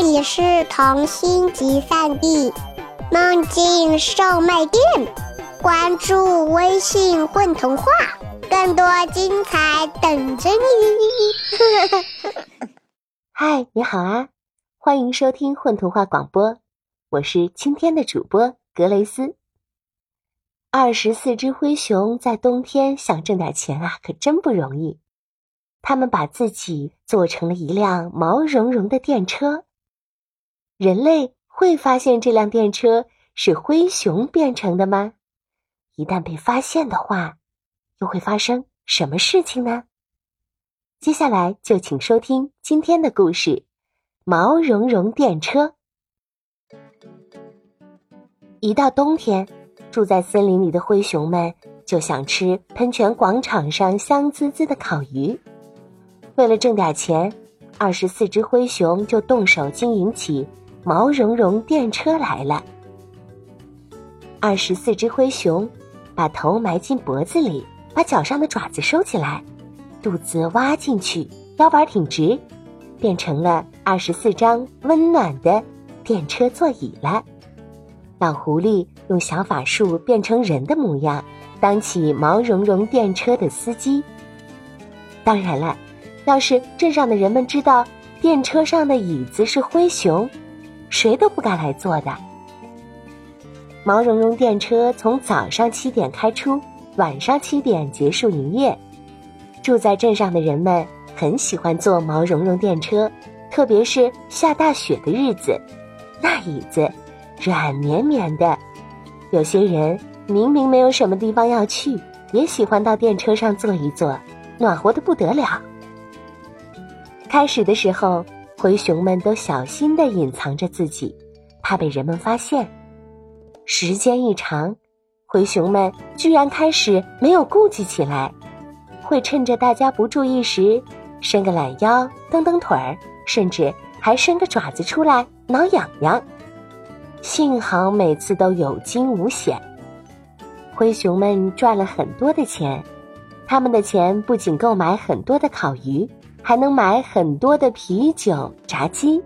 这里是童心集散地，梦境售卖店。关注微信“混童话”，更多精彩等着你。嗨，你好啊！欢迎收听混童话广播，我是今天的主播格雷斯。二十四只灰熊在冬天想挣点钱啊，可真不容易。他们把自己做成了一辆毛茸茸的电车。人类会发现这辆电车是灰熊变成的吗？一旦被发现的话，又会发生什么事情呢？接下来就请收听今天的故事《毛茸茸电车》。一到冬天，住在森林里的灰熊们就想吃喷泉广场上香滋滋的烤鱼。为了挣点钱，二十四只灰熊就动手经营起。毛茸茸电车来了。二十四只灰熊把头埋进脖子里，把脚上的爪子收起来，肚子挖进去，腰板挺直，变成了二十四张温暖的电车座椅了。老狐狸用小法术变成人的模样，当起毛茸茸电车的司机。当然了，要是镇上的人们知道电车上的椅子是灰熊。谁都不敢来坐的。毛茸茸电车从早上七点开出，晚上七点结束营业。住在镇上的人们很喜欢坐毛茸茸电车，特别是下大雪的日子，那椅子软绵绵的。有些人明明没有什么地方要去，也喜欢到电车上坐一坐，暖和的不得了。开始的时候。灰熊们都小心的隐藏着自己，怕被人们发现。时间一长，灰熊们居然开始没有顾忌起来，会趁着大家不注意时，伸个懒腰、蹬蹬腿儿，甚至还伸个爪子出来挠痒痒。幸好每次都有惊无险，灰熊们赚了很多的钱，他们的钱不仅够买很多的烤鱼。还能买很多的啤酒、炸鸡。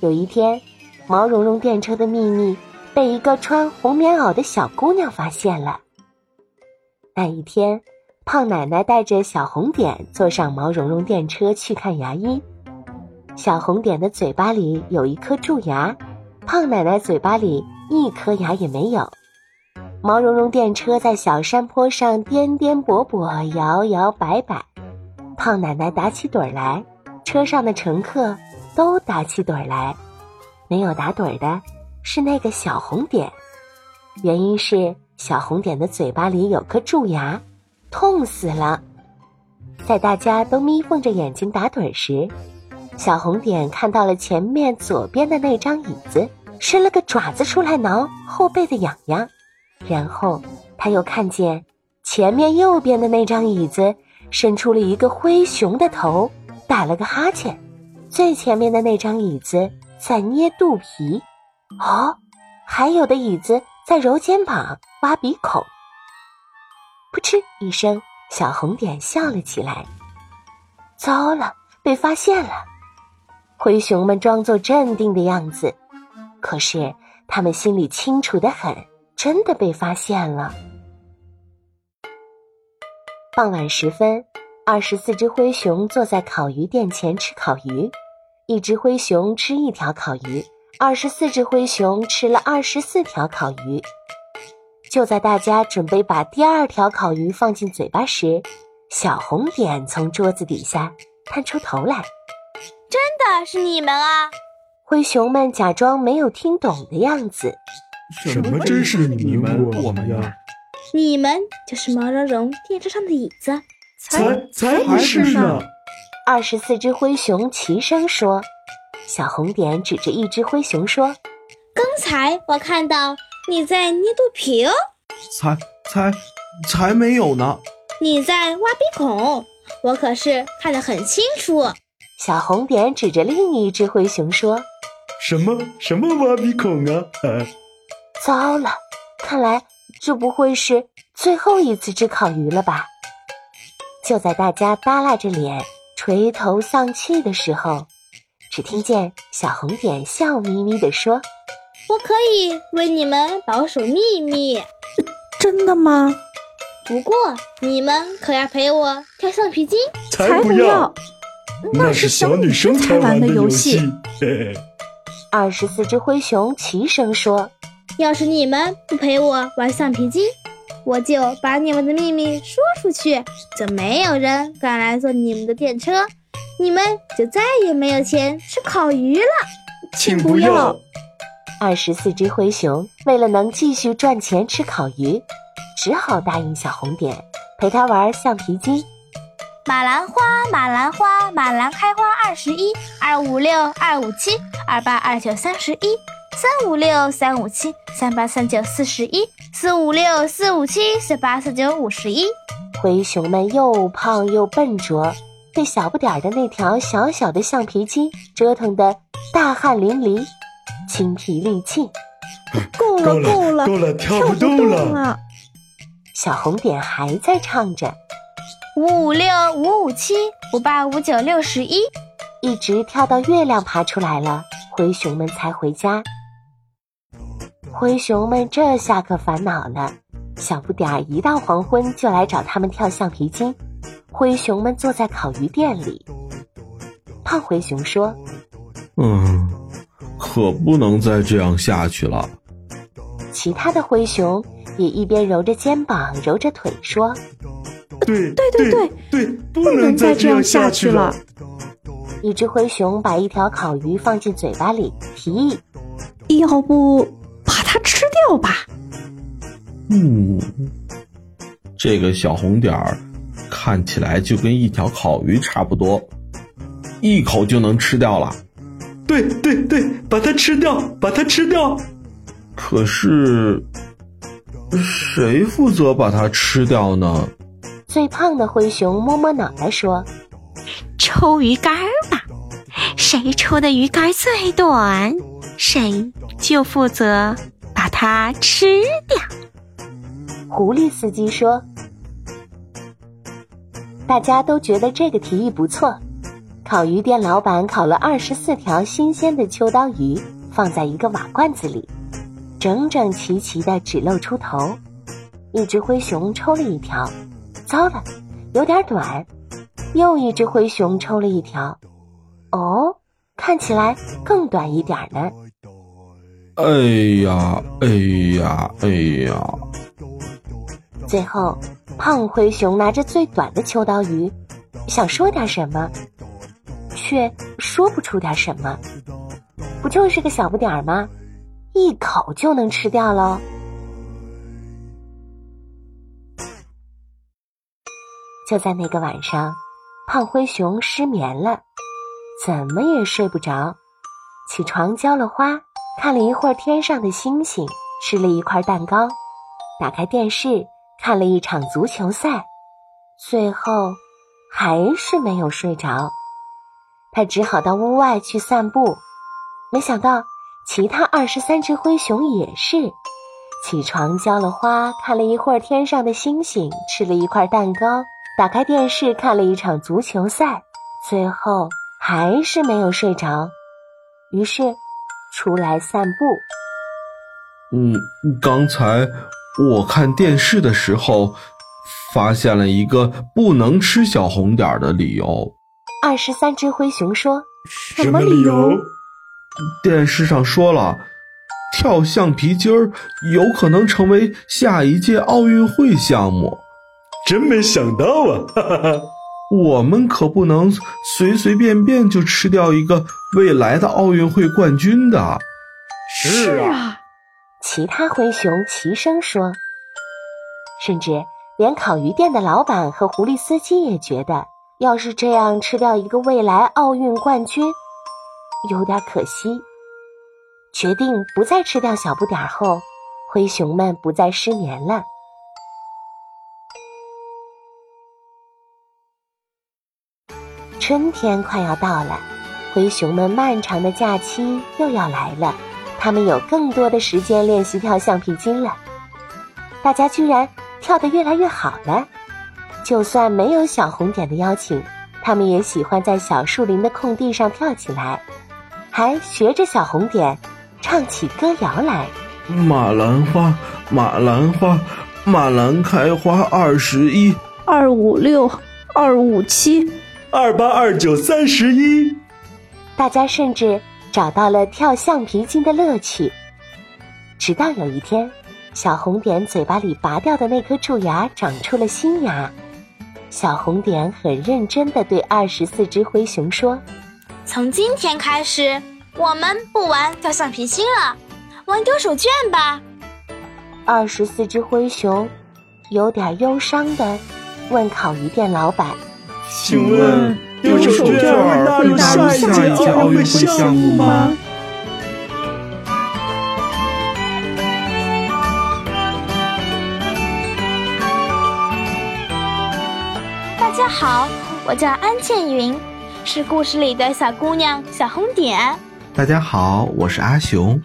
有一天，毛茸茸电车的秘密被一个穿红棉袄的小姑娘发现了。那一天，胖奶奶带着小红点坐上毛茸茸电车去看牙医。小红点的嘴巴里有一颗蛀牙，胖奶奶嘴巴里一颗牙也没有。毛茸茸电车在小山坡上颠颠簸簸，摇摇摆摆。胖奶奶打起盹儿来，车上的乘客都打起盹儿来，没有打盹儿的是那个小红点，原因是小红点的嘴巴里有颗蛀牙，痛死了。在大家都眯缝着眼睛打盹时，小红点看到了前面左边的那张椅子，伸了个爪子出来挠后背的痒痒，然后他又看见前面右边的那张椅子。伸出了一个灰熊的头，打了个哈欠。最前面的那张椅子在捏肚皮，哦，还有的椅子在揉肩膀、挖鼻孔。噗嗤一声，小红点笑了起来。糟了，被发现了！灰熊们装作镇定的样子，可是他们心里清楚的很，真的被发现了。傍晚时分，二十四只灰熊坐在烤鱼店前吃烤鱼。一只灰熊吃一条烤鱼，二十四只灰熊吃了二十四条烤鱼。就在大家准备把第二条烤鱼放进嘴巴时，小红点从桌子底下探出头来：“真的是你们啊！”灰熊们假装没有听懂的样子：“什么真是你们我们呀？”你们就是毛茸茸电车上的椅子，才才不是呢！二十四只灰熊齐声说。小红点指着一只灰熊说：“刚才我看到你在捏肚皮哦。”“才才才没有呢！”“你在挖鼻孔，我可是看得很清楚。”小红点指着另一只灰熊说：“什么什么挖鼻孔啊？”“糟了，看来……”这不会是最后一次吃烤鱼了吧？就在大家耷拉着脸、垂头丧气的时候，只听见小红点笑眯眯地说：“我可以为你们保守秘密。”真的吗？不过你们可要陪我跳橡皮筋。才不要，那是小女生才玩的游戏。二十四只灰熊齐声说：“要是你们不陪我玩橡皮筋，我就把你们的秘密说出去，就没有人敢来坐你们的电车，你们就再也没有钱吃烤鱼了。”请不要。二十四只灰熊为了能继续赚钱吃烤鱼，只好答应小红点陪他玩橡皮筋。马兰花，马兰花，马兰开花二十一，二五六，二五七，二八二九三十一，三五六，三五七，三八三九四十一，四五六，四五七，四八四九五十一。灰熊们又胖又笨拙，被小不点儿的那条小小的橡皮筋折腾得大汗淋漓。精疲力尽，够了够了够了，跳不动了。小红点还在唱着：五五六五五七五八五九六十一，一直跳到月亮爬出来了，灰熊们才回家。灰熊们这下可烦恼了，小不点儿一到黄昏就来找他们跳橡皮筋。灰熊们坐在烤鱼店里，胖灰熊说：“嗯。”可不能再这样下去了。其他的灰熊也一边揉着肩膀，揉着腿说：“对对对对对，不能再这样下去了。”一只灰熊把一条烤鱼放进嘴巴里，提议：“要不把它吃掉吧？”嗯，这个小红点儿看起来就跟一条烤鱼差不多，一口就能吃掉了。对对对，把它吃掉，把它吃掉。可是，谁负责把它吃掉呢？最胖的灰熊摸摸脑袋说：“抽鱼竿吧，谁抽的鱼竿最短，谁就负责把它吃掉。”狐狸司机说：“大家都觉得这个提议不错。”烤鱼店老板烤了二十四条新鲜的秋刀鱼，放在一个瓦罐子里，整整齐齐的只露出头。一只灰熊抽了一条，糟了，有点短。又一只灰熊抽了一条，哦，看起来更短一点呢。哎呀，哎呀，哎呀！最后，胖灰熊拿着最短的秋刀鱼，想说点什么。却说不出点什么，不就是个小不点儿吗？一口就能吃掉喽。就在那个晚上，胖灰熊失眠了，怎么也睡不着。起床浇了花，看了一会儿天上的星星，吃了一块蛋糕，打开电视看了一场足球赛，最后还是没有睡着。他只好到屋外去散步，没想到其他二十三只灰熊也是起床浇了花，看了一会儿天上的星星，吃了一块蛋糕，打开电视看了一场足球赛，最后还是没有睡着，于是出来散步。嗯，刚才我看电视的时候，发现了一个不能吃小红点的理由。二十三只灰熊说：“什么理由？电视上说了，跳橡皮筋儿有可能成为下一届奥运会项目。真没想到啊！哈哈哈，我们可不能随随便便就吃掉一个未来的奥运会冠军的。是啊，其他灰熊齐声说，甚至连烤鱼店的老板和狐狸司机也觉得。”要是这样吃掉一个未来奥运冠军，有点可惜。决定不再吃掉小不点儿后，灰熊们不再失眠了。春天快要到了，灰熊们漫长的假期又要来了，他们有更多的时间练习跳橡皮筋了。大家居然跳得越来越好了。就算没有小红点的邀请，他们也喜欢在小树林的空地上跳起来，还学着小红点唱起歌谣来。马兰花，马兰花，马兰开花二十一，二五六，二五七，二八二九三十一。大家甚至找到了跳橡皮筋的乐趣。直到有一天，小红点嘴巴里拔掉的那颗蛀牙长出了新牙。小红点很认真的对二十四只灰熊说：“从今天开始，我们不玩跳橡皮筋了，玩丢手绢吧。”二十四只灰熊有点忧伤的问烤鱼店老板：“请问丢手绢会纳入下一届奥运会项目吗？”大家好，我叫安倩云，是故事里的小姑娘小红点。大家好，我是阿雄，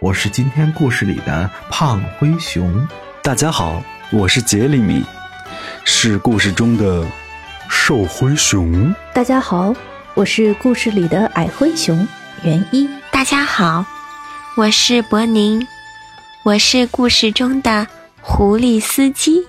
我是今天故事里的胖灰熊。大家好，我是杰里米，是故事中的瘦灰熊。大家好，我是故事里的矮灰熊元一。大家好，我是博宁，我是故事中的狐狸司机。